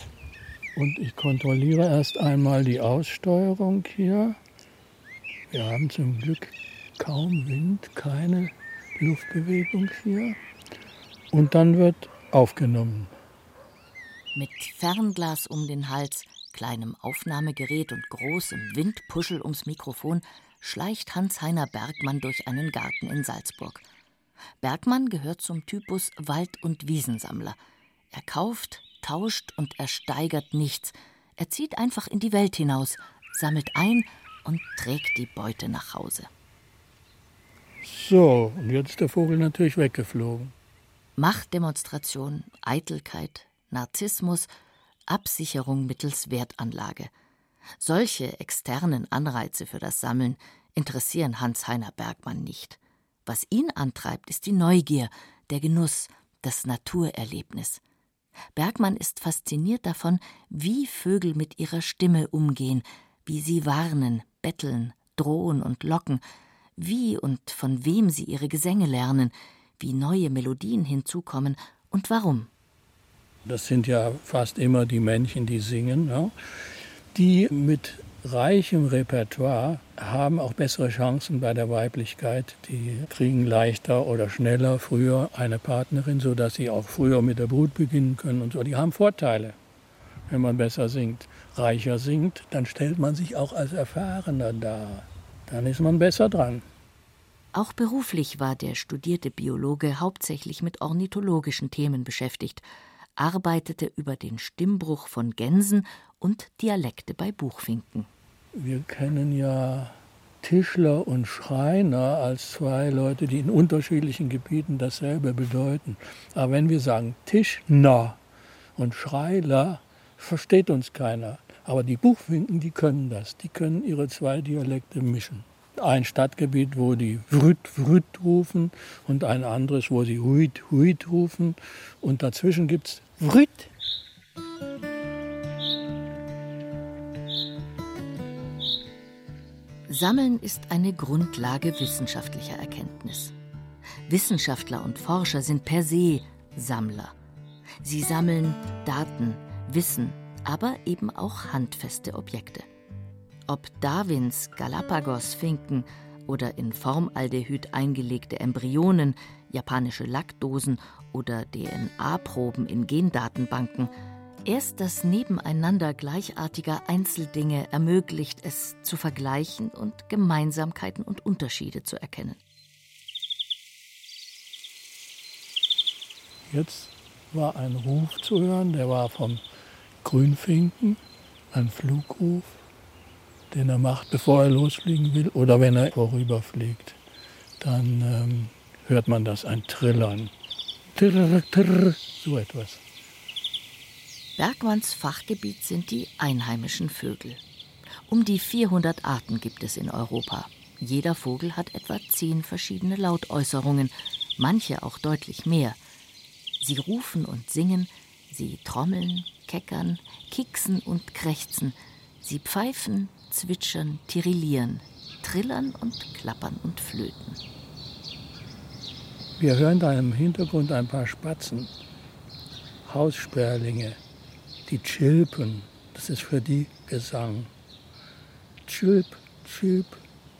Und ich kontrolliere erst einmal die Aussteuerung hier. Wir haben zum Glück kaum Wind, keine Luftbewegung hier. Und dann wird aufgenommen. Mit Fernglas um den Hals, kleinem Aufnahmegerät und großem Windpuschel ums Mikrofon schleicht Hans-Heiner Bergmann durch einen Garten in Salzburg. Bergmann gehört zum Typus Wald- und Wiesensammler. Er kauft, tauscht und ersteigert nichts. Er zieht einfach in die Welt hinaus, sammelt ein und trägt die Beute nach Hause. So, und jetzt ist der Vogel natürlich weggeflogen. Machtdemonstration, Eitelkeit, Narzissmus, Absicherung mittels Wertanlage. Solche externen Anreize für das Sammeln interessieren Hans-Heiner Bergmann nicht. Was ihn antreibt, ist die Neugier, der Genuss, das Naturerlebnis. Bergmann ist fasziniert davon, wie Vögel mit ihrer Stimme umgehen, wie sie warnen, betteln, drohen und locken, wie und von wem sie ihre Gesänge lernen, wie neue Melodien hinzukommen und warum. Das sind ja fast immer die Männchen, die singen, ja, die mit reichem Repertoire haben auch bessere Chancen bei der Weiblichkeit. Die kriegen leichter oder schneller früher eine Partnerin, sodass sie auch früher mit der Brut beginnen können und so. Die haben Vorteile, wenn man besser singt. Reicher singt, dann stellt man sich auch als erfahrener dar. Dann ist man besser dran. Auch beruflich war der studierte Biologe hauptsächlich mit ornithologischen Themen beschäftigt, arbeitete über den Stimmbruch von Gänsen und Dialekte bei Buchfinken. Wir kennen ja Tischler und Schreiner als zwei Leute, die in unterschiedlichen Gebieten dasselbe bedeuten. Aber wenn wir sagen Tischner und Schreiler, versteht uns keiner. Aber die Buchfinken, die können das. Die können ihre zwei Dialekte mischen. Ein Stadtgebiet, wo die Vrüt, Vrüt rufen und ein anderes, wo sie Huit, Huit rufen. Und dazwischen gibt es Vrüt. Sammeln ist eine Grundlage wissenschaftlicher Erkenntnis. Wissenschaftler und Forscher sind per se Sammler. Sie sammeln Daten, Wissen, aber eben auch handfeste Objekte. Ob Darwins Galapagos-Finken, oder in Formaldehyd eingelegte Embryonen, japanische Lackdosen oder DNA-Proben in Gendatenbanken. Erst das Nebeneinander gleichartiger Einzeldinge ermöglicht es, zu vergleichen und Gemeinsamkeiten und Unterschiede zu erkennen. Jetzt war ein Ruf zu hören, der war vom Grünfinken, ein Flugruf, den er macht, bevor er losfliegen will oder wenn er vorüberfliegt. Dann ähm, hört man das, ein Trillern. Trrr, trrr, so etwas. Bergmanns Fachgebiet sind die einheimischen Vögel. Um die 400 Arten gibt es in Europa. Jeder Vogel hat etwa zehn verschiedene Lautäußerungen, manche auch deutlich mehr. Sie rufen und singen, sie trommeln, keckern, kicksen und krächzen, sie pfeifen, zwitschern, tirillieren, trillern und klappern und flöten. Wir hören da im Hintergrund ein paar Spatzen, Haussperlinge, die chilpen. Das ist für die Gesang. Chilp, chilp,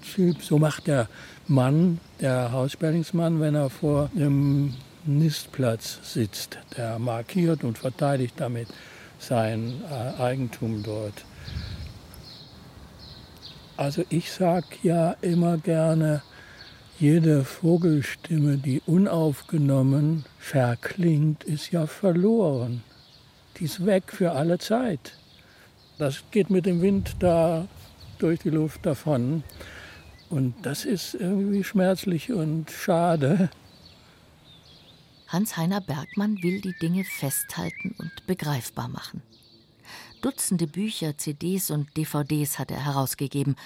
chilp. So macht der Mann, der Haussperlingsmann, wenn er vor dem Nistplatz sitzt. Der markiert und verteidigt damit sein äh, Eigentum dort. Also ich sage ja immer gerne, jede Vogelstimme, die unaufgenommen verklingt, ist ja verloren die ist weg für alle Zeit. Das geht mit dem Wind da durch die Luft davon. Und das ist irgendwie schmerzlich und schade. Hans-Heiner Bergmann will die Dinge festhalten und begreifbar machen. Dutzende Bücher, CDs und DVDs hat er herausgegeben,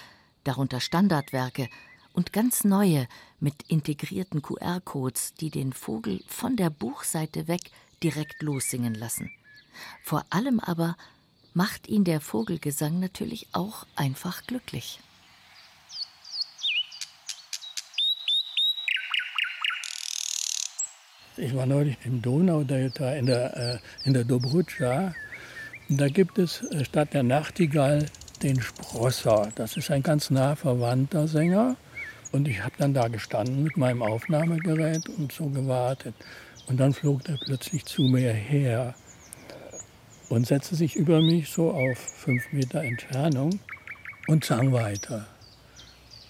darunter Standardwerke und ganz neue mit integrierten QR-Codes, die den Vogel von der Buchseite weg direkt lossingen lassen. Vor allem aber macht ihn der Vogelgesang natürlich auch einfach glücklich. Ich war neulich im Donaudelta in der, äh, der Dobrudscha. Da gibt es äh, statt der Nachtigall den Sprosser. Das ist ein ganz nah verwandter Sänger. Und ich habe dann da gestanden mit meinem Aufnahmegerät und so gewartet. Und dann flog er plötzlich zu mir her und setzte sich über mich so auf fünf Meter Entfernung und sang weiter.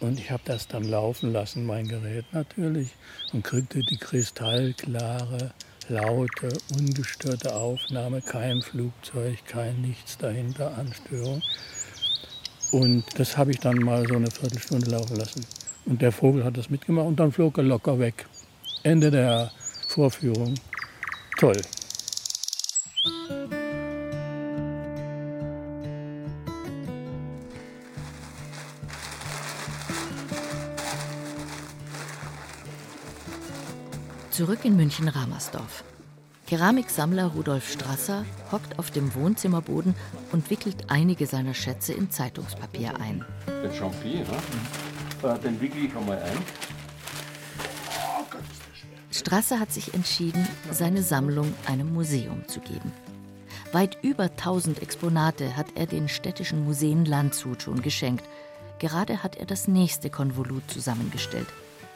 Und ich habe das dann laufen lassen, mein Gerät natürlich, und kriegte die kristallklare, laute, ungestörte Aufnahme, kein Flugzeug, kein Nichts dahinter an Störung. Und das habe ich dann mal so eine Viertelstunde laufen lassen. Und der Vogel hat das mitgemacht und dann flog er locker weg. Ende der Vorführung. Toll. Zurück in München-Ramersdorf. Keramiksammler Rudolf Strasser hockt auf dem Wohnzimmerboden und wickelt einige seiner Schätze in Zeitungspapier ein. Den Champion, ne? Den wickel ich einmal ein. Strasser hat sich entschieden, seine Sammlung einem Museum zu geben. Weit über 1000 Exponate hat er den städtischen Museen Landshut schon geschenkt. Gerade hat er das nächste Konvolut zusammengestellt.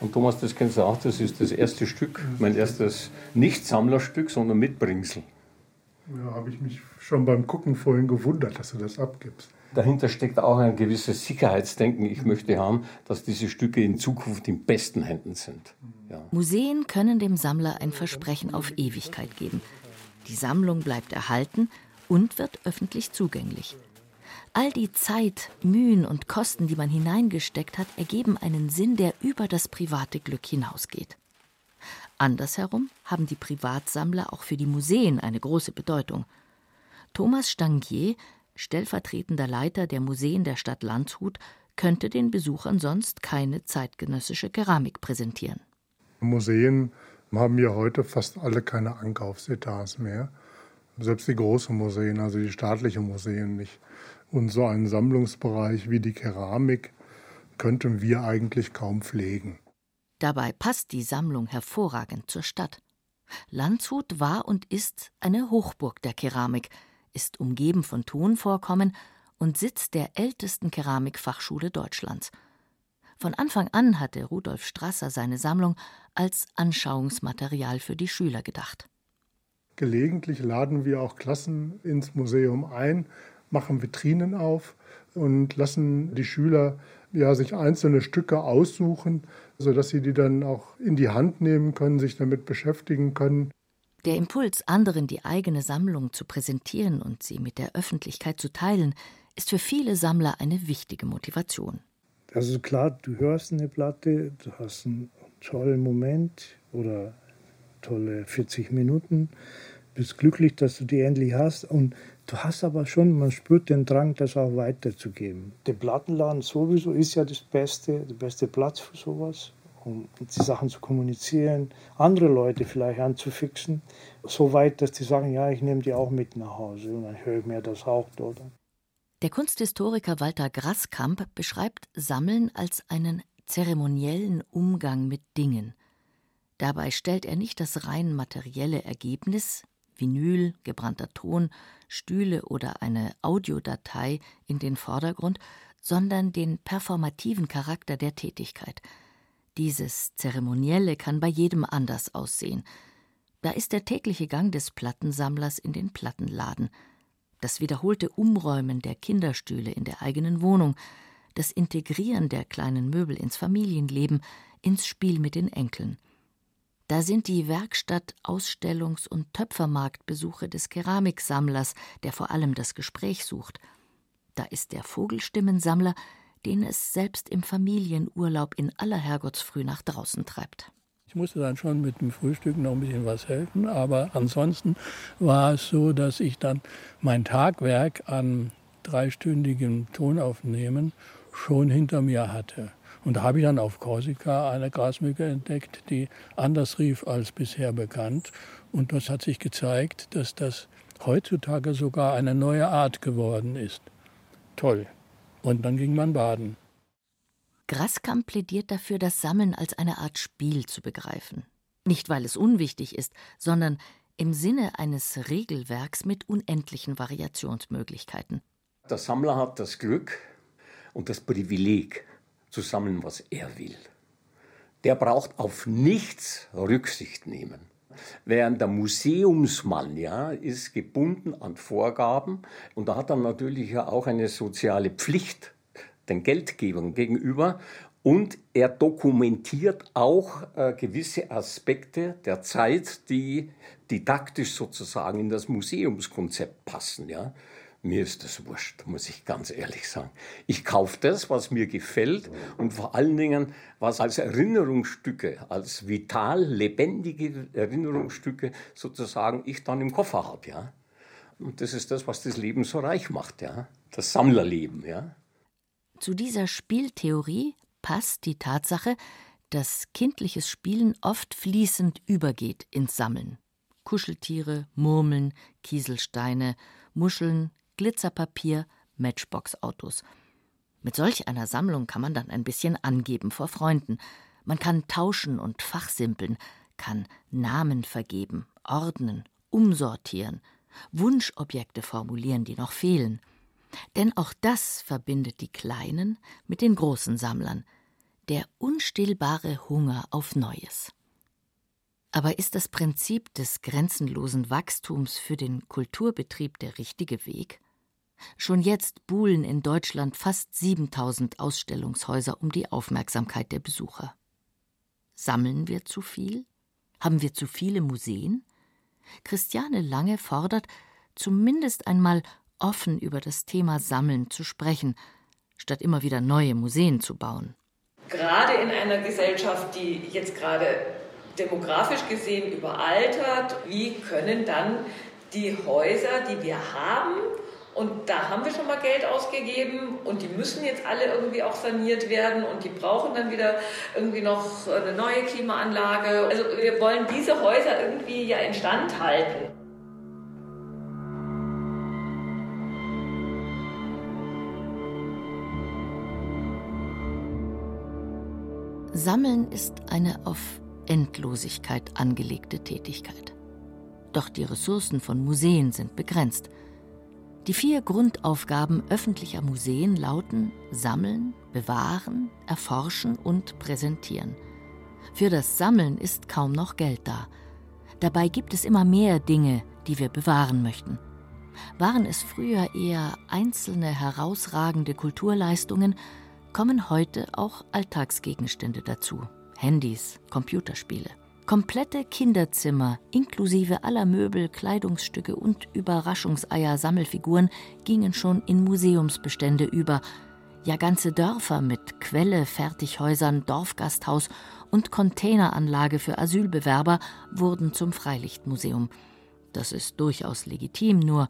Und Thomas, das kennst du auch, das ist das erste Stück, mein erstes nicht Sammlerstück, sondern Mitbringsel. Ja, habe ich mich schon beim Gucken vorhin gewundert, dass du das abgibst. Dahinter steckt auch ein gewisses Sicherheitsdenken. Ich möchte haben, dass diese Stücke in Zukunft in besten Händen sind. Ja. Museen können dem Sammler ein Versprechen auf Ewigkeit geben. Die Sammlung bleibt erhalten und wird öffentlich zugänglich. All die Zeit, Mühen und Kosten, die man hineingesteckt hat, ergeben einen Sinn, der über das private Glück hinausgeht. Andersherum haben die Privatsammler auch für die Museen eine große Bedeutung. Thomas Stangier, stellvertretender Leiter der Museen der Stadt Landshut, könnte den Besuchern sonst keine zeitgenössische Keramik präsentieren. Museen haben ja heute fast alle keine Ankaufsetats mehr. Selbst die großen Museen, also die staatlichen Museen nicht. Und so einen Sammlungsbereich wie die Keramik könnten wir eigentlich kaum pflegen. Dabei passt die Sammlung hervorragend zur Stadt. Landshut war und ist eine Hochburg der Keramik, ist umgeben von Tonvorkommen und Sitz der ältesten Keramikfachschule Deutschlands. Von Anfang an hatte Rudolf Strasser seine Sammlung als Anschauungsmaterial für die Schüler gedacht. Gelegentlich laden wir auch Klassen ins Museum ein, machen Vitrinen auf und lassen die Schüler ja, sich einzelne Stücke aussuchen, sodass sie die dann auch in die Hand nehmen können, sich damit beschäftigen können. Der Impuls, anderen die eigene Sammlung zu präsentieren und sie mit der Öffentlichkeit zu teilen, ist für viele Sammler eine wichtige Motivation. Also klar, du hörst eine Platte, du hast einen tollen Moment oder tolle 40 Minuten, bist glücklich, dass du die endlich hast und du hast aber schon, man spürt den Drang, das auch weiterzugeben. Der Plattenladen sowieso ist ja das Beste, der beste Platz für sowas, um die Sachen zu kommunizieren, andere Leute vielleicht anzufixen, so weit, dass die sagen, ja, ich nehme die auch mit nach Hause und dann höre ich mir das auch dort an. Der Kunsthistoriker Walter Grasskamp beschreibt Sammeln als einen zeremoniellen Umgang mit Dingen. Dabei stellt er nicht das rein materielle Ergebnis, Vinyl, gebrannter Ton, Stühle oder eine Audiodatei in den Vordergrund, sondern den performativen Charakter der Tätigkeit. Dieses Zeremonielle kann bei jedem anders aussehen. Da ist der tägliche Gang des Plattensammlers in den Plattenladen, das wiederholte Umräumen der Kinderstühle in der eigenen Wohnung, das Integrieren der kleinen Möbel ins Familienleben, ins Spiel mit den Enkeln. Da sind die Werkstatt-, Ausstellungs- und Töpfermarktbesuche des Keramiksammlers, der vor allem das Gespräch sucht. Da ist der Vogelstimmensammler, den es selbst im Familienurlaub in aller Herrgottsfrüh nach draußen treibt. Ich musste dann schon mit dem Frühstück noch ein bisschen was helfen, aber ansonsten war es so, dass ich dann mein Tagwerk an dreistündigem Tonaufnehmen schon hinter mir hatte. Und da habe ich dann auf Korsika eine Grasmücke entdeckt, die anders rief als bisher bekannt. Und das hat sich gezeigt, dass das heutzutage sogar eine neue Art geworden ist. Toll. Und dann ging man baden. Graskamp plädiert dafür, das Sammeln als eine Art Spiel zu begreifen. Nicht, weil es unwichtig ist, sondern im Sinne eines Regelwerks mit unendlichen Variationsmöglichkeiten. Der Sammler hat das Glück und das Privileg, zu sammeln, was er will. Der braucht auf nichts Rücksicht nehmen. Während der Museumsmann ja, ist gebunden an Vorgaben und da hat er natürlich ja auch eine soziale Pflicht den Geldgebern gegenüber und er dokumentiert auch äh, gewisse Aspekte der Zeit, die didaktisch sozusagen in das Museumskonzept passen. Ja. Mir ist das wurscht, muss ich ganz ehrlich sagen. Ich kaufe das, was mir gefällt und vor allen Dingen, was als Erinnerungsstücke, als vital lebendige Erinnerungsstücke sozusagen ich dann im Koffer habe. Ja. Und das ist das, was das Leben so reich macht, ja. das Sammlerleben. Ja. Zu dieser Spieltheorie passt die Tatsache, dass kindliches Spielen oft fließend übergeht ins Sammeln. Kuscheltiere, Murmeln, Kieselsteine, Muscheln, Glitzerpapier, Matchbox-Autos. Mit solch einer Sammlung kann man dann ein bisschen angeben vor Freunden. Man kann tauschen und fachsimpeln, kann Namen vergeben, ordnen, umsortieren, Wunschobjekte formulieren, die noch fehlen. Denn auch das verbindet die Kleinen mit den großen Sammlern, der unstillbare Hunger auf Neues. Aber ist das Prinzip des grenzenlosen Wachstums für den Kulturbetrieb der richtige Weg? Schon jetzt buhlen in Deutschland fast 7000 Ausstellungshäuser um die Aufmerksamkeit der Besucher. Sammeln wir zu viel? Haben wir zu viele Museen? Christiane Lange fordert, zumindest einmal offen über das Thema Sammeln zu sprechen, statt immer wieder neue Museen zu bauen. Gerade in einer Gesellschaft, die jetzt gerade demografisch gesehen überaltert, wie können dann die Häuser, die wir haben, und da haben wir schon mal Geld ausgegeben und die müssen jetzt alle irgendwie auch saniert werden und die brauchen dann wieder irgendwie noch eine neue Klimaanlage. Also wir wollen diese Häuser irgendwie ja instand halten. Sammeln ist eine auf Endlosigkeit angelegte Tätigkeit. Doch die Ressourcen von Museen sind begrenzt. Die vier Grundaufgaben öffentlicher Museen lauten Sammeln, Bewahren, Erforschen und Präsentieren. Für das Sammeln ist kaum noch Geld da. Dabei gibt es immer mehr Dinge, die wir bewahren möchten. Waren es früher eher einzelne herausragende Kulturleistungen, kommen heute auch Alltagsgegenstände dazu. Handys, Computerspiele. Komplette Kinderzimmer inklusive aller Möbel, Kleidungsstücke und Überraschungseier, Sammelfiguren gingen schon in Museumsbestände über. Ja, ganze Dörfer mit Quelle, Fertighäusern, Dorfgasthaus und Containeranlage für Asylbewerber wurden zum Freilichtmuseum. Das ist durchaus legitim, nur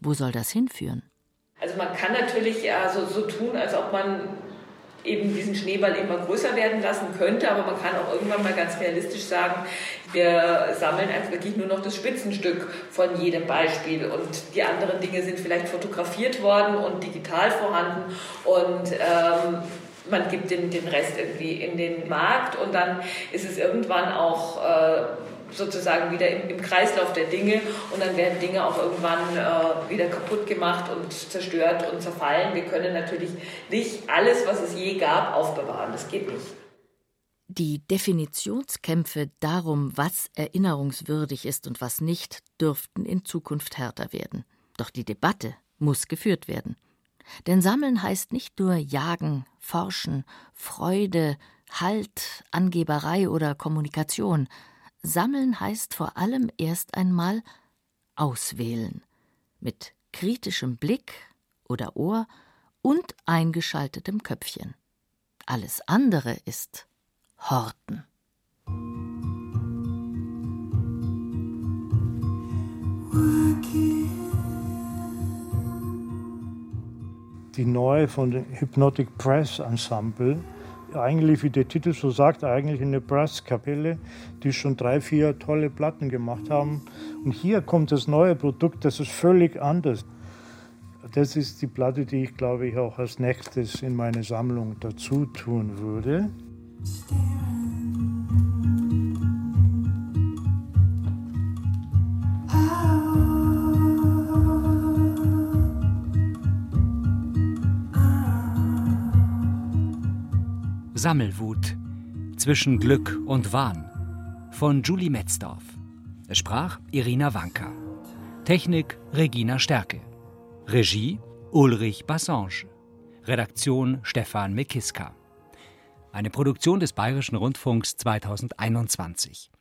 wo soll das hinführen? Also man kann natürlich ja so, so tun, als ob man eben diesen Schneeball immer größer werden lassen könnte, aber man kann auch irgendwann mal ganz realistisch sagen, wir sammeln einfach wirklich nur noch das Spitzenstück von jedem Beispiel. Und die anderen Dinge sind vielleicht fotografiert worden und digital vorhanden. Und ähm, man gibt den, den Rest irgendwie in den Markt. Und dann ist es irgendwann auch äh, sozusagen wieder im, im, Kreislauf der Dinge und dann werden Dinge auch irgendwann äh, wieder kaputt gemacht und zerstört und zerfallen. Wir können natürlich nicht alles, was es je gab, aufbewahren. Das geht nicht. Die Definitionskämpfe darum, was erinnerungswürdig ist und was nicht, dürften in Zukunft härter werden. Doch die Debatte muss geführt werden. Denn Sammeln heißt nicht nur Jagen, Forschen, Freude, Halt, Angeberei oder Kommunikation. Sammeln heißt vor allem erst einmal auswählen, mit kritischem Blick oder Ohr und eingeschaltetem Köpfchen. Alles andere ist Horten. Die neue von dem Hypnotic Press Ensemble eigentlich, wie der Titel so sagt, eigentlich eine Brasskapelle, die schon drei, vier tolle Platten gemacht haben. Und hier kommt das neue Produkt, das ist völlig anders. Das ist die Platte, die ich, glaube ich, auch als nächstes in meine Sammlung dazu tun würde. Sammelwut zwischen Glück und Wahn von Julie Metzdorf. Es sprach Irina Wanka. Technik Regina Stärke. Regie Ulrich Bassange. Redaktion Stefan Mekiska. Eine Produktion des Bayerischen Rundfunks 2021.